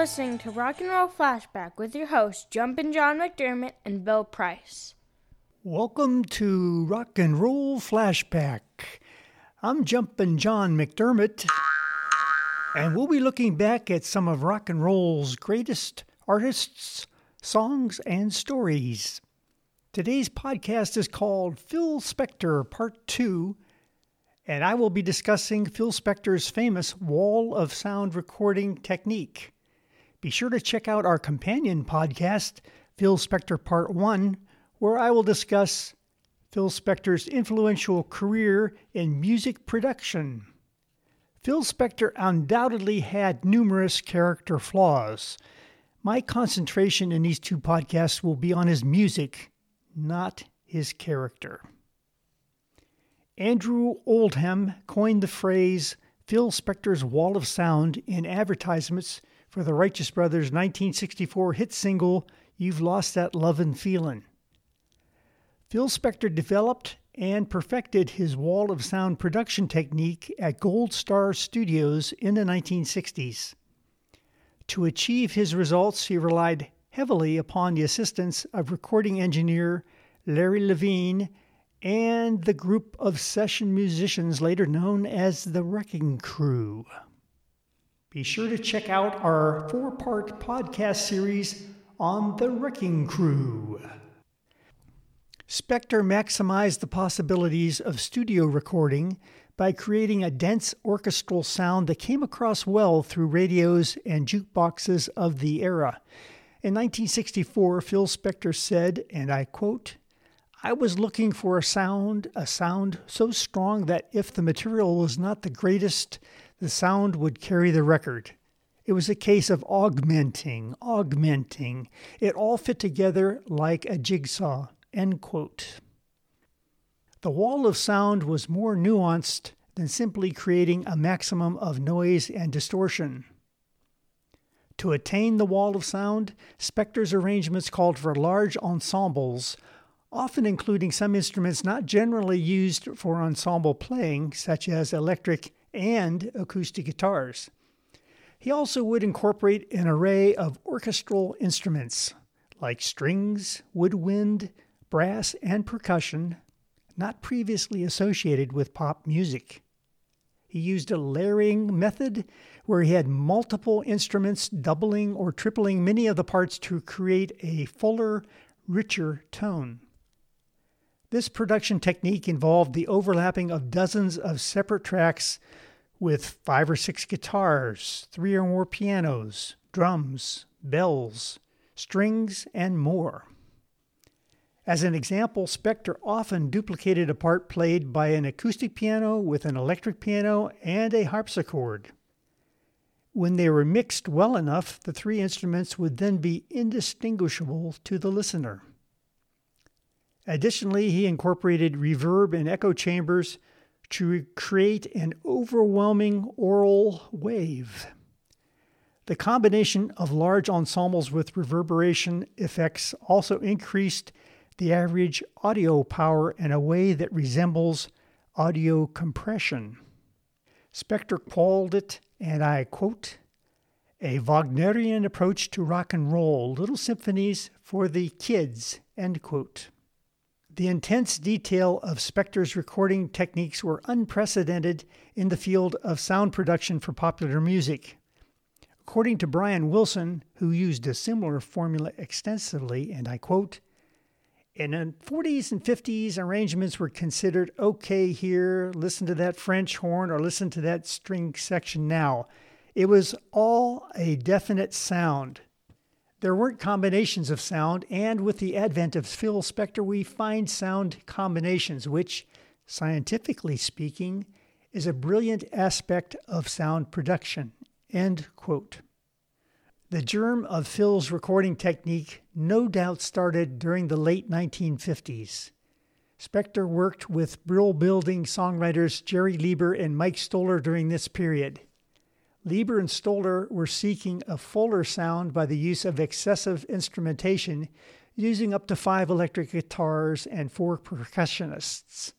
Listening to Rock and Roll Flashback with your hosts, Jumpin' John McDermott and Bill Price. Welcome to Rock and Roll Flashback. I'm Jumpin' John McDermott, and we'll be looking back at some of rock and roll's greatest artists, songs, and stories. Today's podcast is called Phil Spector Part 2 and I will be discussing Phil Spector's famous wall of sound recording technique. Be sure to check out our companion podcast, Phil Spector Part 1, where I will discuss Phil Spector's influential career in music production. Phil Spector undoubtedly had numerous character flaws. My concentration in these two podcasts will be on his music, not his character. Andrew Oldham coined the phrase Phil Spector's wall of sound in advertisements for the Righteous Brothers' 1964 hit single, You've Lost That Lovin' Feelin'. Phil Spector developed and perfected his wall of sound production technique at Gold Star Studios in the 1960s. To achieve his results, he relied heavily upon the assistance of recording engineer Larry Levine and the group of session musicians later known as the Wrecking Crew. Be sure to check out our four part podcast series on the Wrecking Crew. Spector maximized the possibilities of studio recording by creating a dense orchestral sound that came across well through radios and jukeboxes of the era. In 1964, Phil Spector said, and I quote, I was looking for a sound, a sound so strong that if the material was not the greatest, the sound would carry the record. It was a case of augmenting, augmenting. It all fit together like a jigsaw. End quote. The wall of sound was more nuanced than simply creating a maximum of noise and distortion. To attain the wall of sound, Spector's arrangements called for large ensembles often including some instruments not generally used for ensemble playing, such as electric and acoustic guitars. He also would incorporate an array of orchestral instruments like strings, woodwind, brass, and percussion, not previously associated with pop music. He used a layering method where he had multiple instruments doubling or tripling many of the parts to create a fuller, richer tone. This production technique involved the overlapping of dozens of separate tracks with five or six guitars, three or more pianos, drums, bells, strings, and more. As an example, Spector often duplicated a part played by an acoustic piano with an electric piano and a harpsichord. When they were mixed well enough, the three instruments would then be indistinguishable to the listener. Additionally, he incorporated reverb and echo chambers to create an overwhelming aural wave. The combination of large ensembles with reverberation effects also increased the average audio power in a way that resembles audio compression. Spector called it, and I quote, a Wagnerian approach to rock and roll, little symphonies for the kids, end quote. The intense detail of Spector's recording techniques were unprecedented in the field of sound production for popular music. According to Brian Wilson, who used a similar formula extensively, and I quote, in the 40s and 50s, arrangements were considered okay here, listen to that French horn or listen to that string section now. It was all a definite sound. There weren't combinations of sound, and with the advent of Phil Spector, we find sound combinations, which, scientifically speaking, is a brilliant aspect of sound production. End quote. The germ of Phil's recording technique no doubt started during the late 1950s. Spector worked with Brill Building songwriters Jerry Leiber and Mike Stoller during this period. Leiber and Stoller were seeking a fuller sound by the use of excessive instrumentation, using up to five electric guitars and four percussionists.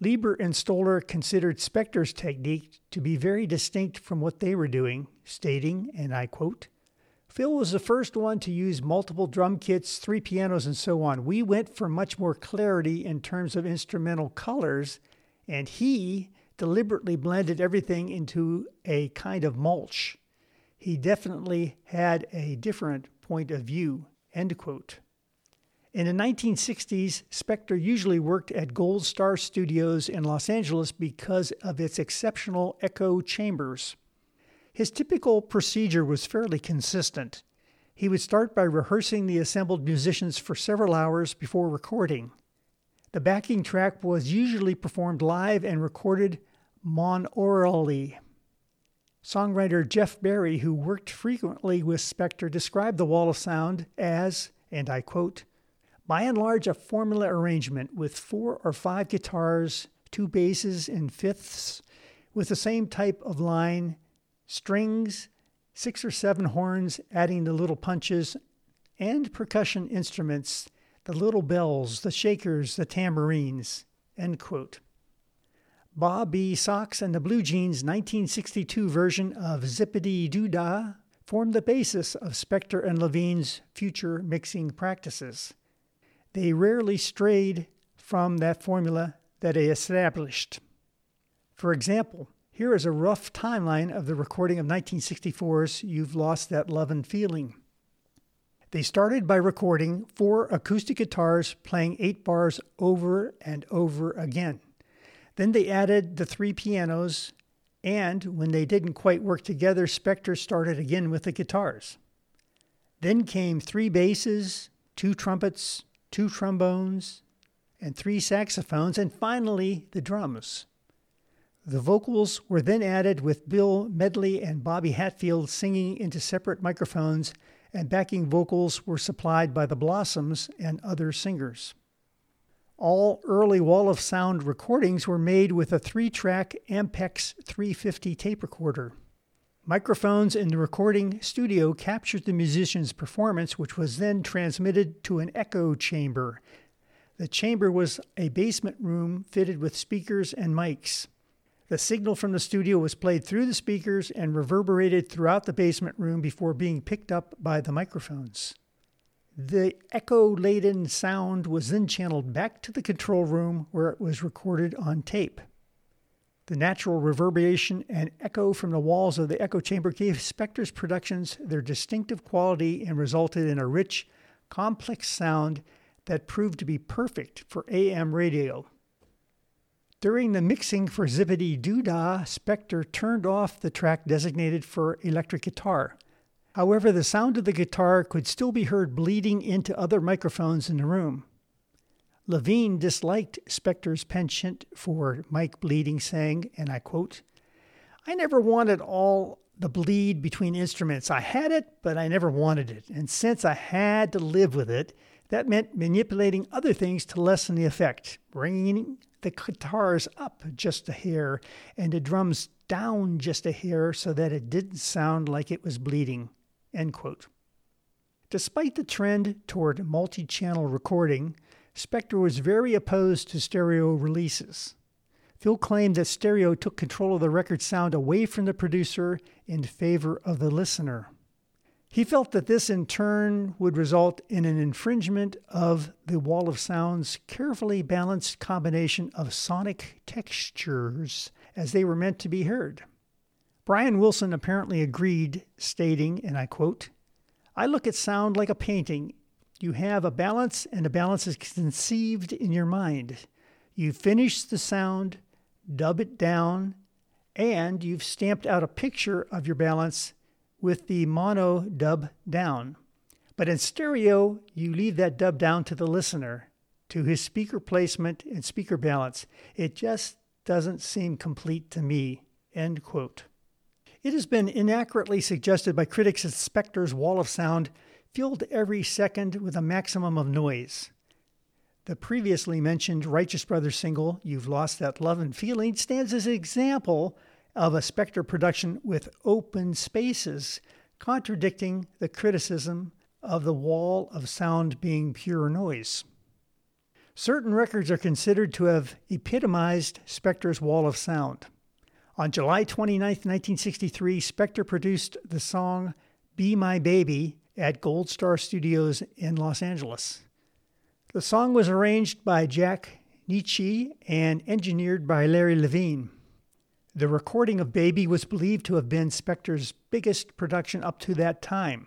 Leiber and Stoller considered Spector's technique to be very distinct from what they were doing, stating, and I quote, Phil was the first one to use multiple drum kits, three pianos, and so on. We went for much more clarity in terms of instrumental colors, and he deliberately blended everything into a kind of mulch. He definitely had a different point of view. End quote. In the 1960s, Spector usually worked at Gold Star Studios in Los Angeles because of its exceptional echo chambers. His typical procedure was fairly consistent. He would start by rehearsing the assembled musicians for several hours before recording. The backing track was usually performed live and recorded monaurally. Songwriter Jeff Barry, who worked frequently with Spector, described the wall of sound as, and I quote, by and large, a formula arrangement with four or five guitars, two basses in fifths, with the same type of line strings, six or seven horns, adding the little punches, and percussion instruments, the little bells, the shakers, the tambourines. End quote. Bob B. Soxx and the Blue Jeans 1962 version of Zippity Doo Dah formed the basis of Spector and Levine's future mixing practices. They rarely strayed from that formula that they established. For example, here is a rough timeline of the recording of 1964's You've Lost That Lovin' Feeling. They started by recording four acoustic guitars playing eight bars over and over again. Then they added the three pianos, and when they didn't quite work together, Spector started again with the guitars. Then came three basses, two trumpets, two trombones, and three saxophones, and finally the drums. The vocals were then added with Bill Medley and Bobby Hatfield singing into separate microphones, and backing vocals were supplied by the Blossoms and other singers. All early Wall of Sound recordings were made with a three track Ampex 350 tape recorder. Microphones in the recording studio captured the musician's performance, which was then transmitted to an echo chamber. The chamber was a basement room fitted with speakers and mics. The signal from the studio was played through the speakers and reverberated throughout the basement room before being picked up by the microphones. The echo laden sound was then channeled back to the control room where it was recorded on tape. The natural reverberation and echo from the walls of the echo chamber gave Spector's productions their distinctive quality and resulted in a rich, complex sound that proved to be perfect for AM radio. During the mixing for Zippity Doo Dah, Spector turned off the track designated for electric guitar. However, the sound of the guitar could still be heard bleeding into other microphones in the room. Levine disliked Spector's penchant for mic bleeding, saying, and I quote, I never wanted all the bleed between instruments. I had it, but I never wanted it. And since I had to live with it, that meant manipulating other things to lessen the effect, bringing the guitars up just a hair and the drums down just a hair so that it didn't sound like it was bleeding. End quote. Despite the trend toward multi channel recording, Spector was very opposed to stereo releases. Phil claimed that stereo took control of the record sound away from the producer in favor of the listener. He felt that this in turn would result in an infringement of the Wall of Sound's carefully balanced combination of sonic textures as they were meant to be heard. Brian Wilson apparently agreed, stating, and I quote, I look at sound like a painting. You have a balance, and the balance is conceived in your mind. You finish the sound, dub it down, and you've stamped out a picture of your balance with the mono dub down. But in stereo, you leave that dub down to the listener, to his speaker placement and speaker balance. It just doesn't seem complete to me. End quote. It has been inaccurately suggested by critics that Spector's wall of sound filled every second with a maximum of noise. The previously mentioned Righteous Brothers single, You've Lost That Lovin' Feeling, stands as an example of a Spector production with open spaces, contradicting the criticism of the wall of sound being pure noise. Certain records are considered to have epitomized Spector's wall of sound. On July 29, 1963, Spector produced the song Be My Baby at Gold Star Studios in Los Angeles. The song was arranged by Jack Nitzsche and engineered by Larry Levine. The recording of Baby was believed to have been Spector's biggest production up to that time.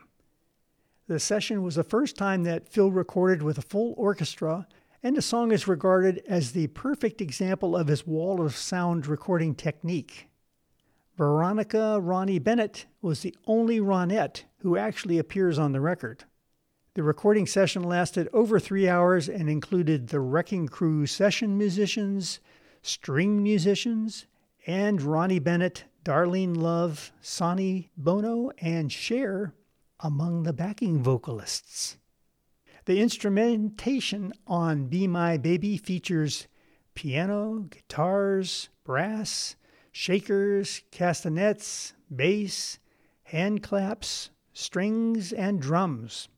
The session was the first time that Phil recorded with a full orchestra, and the song is regarded as the perfect example of his wall of sound recording technique. Veronica Ronnie Bennett was the only Ronette who actually appears on the record. The recording session lasted over three hours and included the Wrecking Crew session musicians, string musicians, and Ronnie Bennett, Darlene Love, Sonny Bono, and Cher among the backing vocalists. The instrumentation on Be My Baby features piano, guitars, brass, shakers, castanets, bass, hand claps, strings, and drums.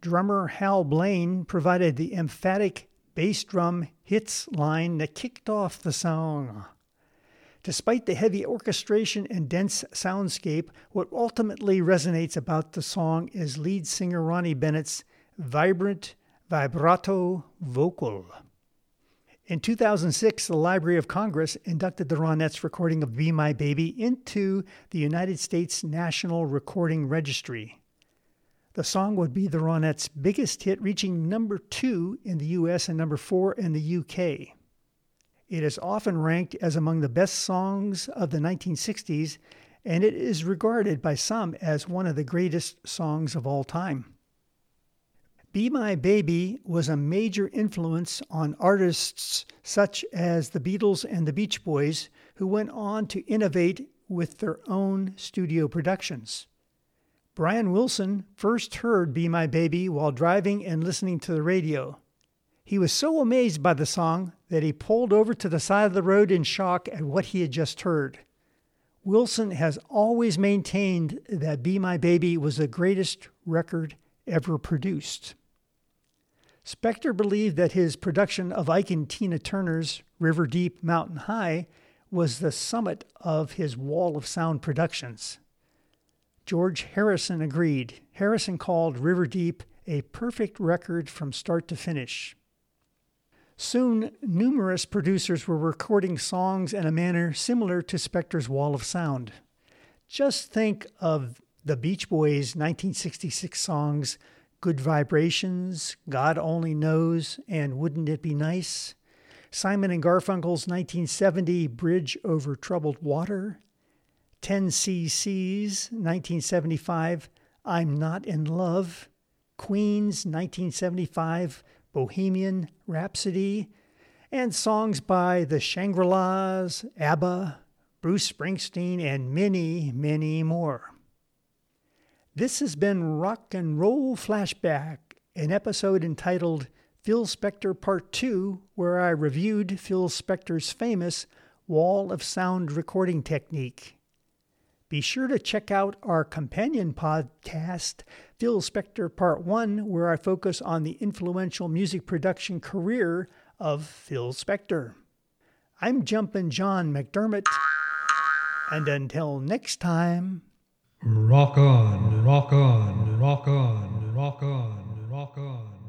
Drummer Hal Blaine provided the emphatic bass drum hits line that kicked off the song. Despite the heavy orchestration and dense soundscape, what ultimately resonates about the song is lead singer Ronnie Bennett's vibrant vibrato vocal. In 2006, the Library of Congress inducted the Ronettes' recording of Be My Baby into the United States National Recording Registry. The song would be the Ronettes' biggest hit, reaching number two in the US and number four in the UK. It is often ranked as among the best songs of the 1960s, and it is regarded by some as one of the greatest songs of all time. Be My Baby was a major influence on artists such as the Beatles and the Beach Boys, who went on to innovate with their own studio productions. Brian Wilson first heard Be My Baby while driving and listening to the radio. He was so amazed by the song that he pulled over to the side of the road in shock at what he had just heard. Wilson has always maintained that Be My Baby was the greatest record ever produced. Spector believed that his production of Ike and Tina Turner's River Deep, Mountain High was the summit of his wall of sound productions. George Harrison agreed. Harrison called River Deep a perfect record from start to finish. Soon, numerous producers were recording songs in a manner similar to Spector's Wall of Sound. Just think of the Beach Boys' 1966 songs Good Vibrations, God Only Knows, and Wouldn't It Be Nice? Simon and Garfunkel's 1970 Bridge Over Troubled Water, 10cc's 1975 I'm Not in Love, Queen's 1975 Bohemian Rhapsody, and songs by the Shangri La's, ABBA, Bruce Springsteen, and many, many more. This has been Rock and Roll Flashback, an episode entitled Phil Spector Part 2, where I reviewed Phil Spector's famous Wall of Sound recording technique. Be sure to check out our companion podcast, Phil Spector Part 1, where I focus on the influential music production career of Phil Spector. I'm Jumpin' John McDermott, and until next time. Rock on, rock on, rock on, rock on, rock on.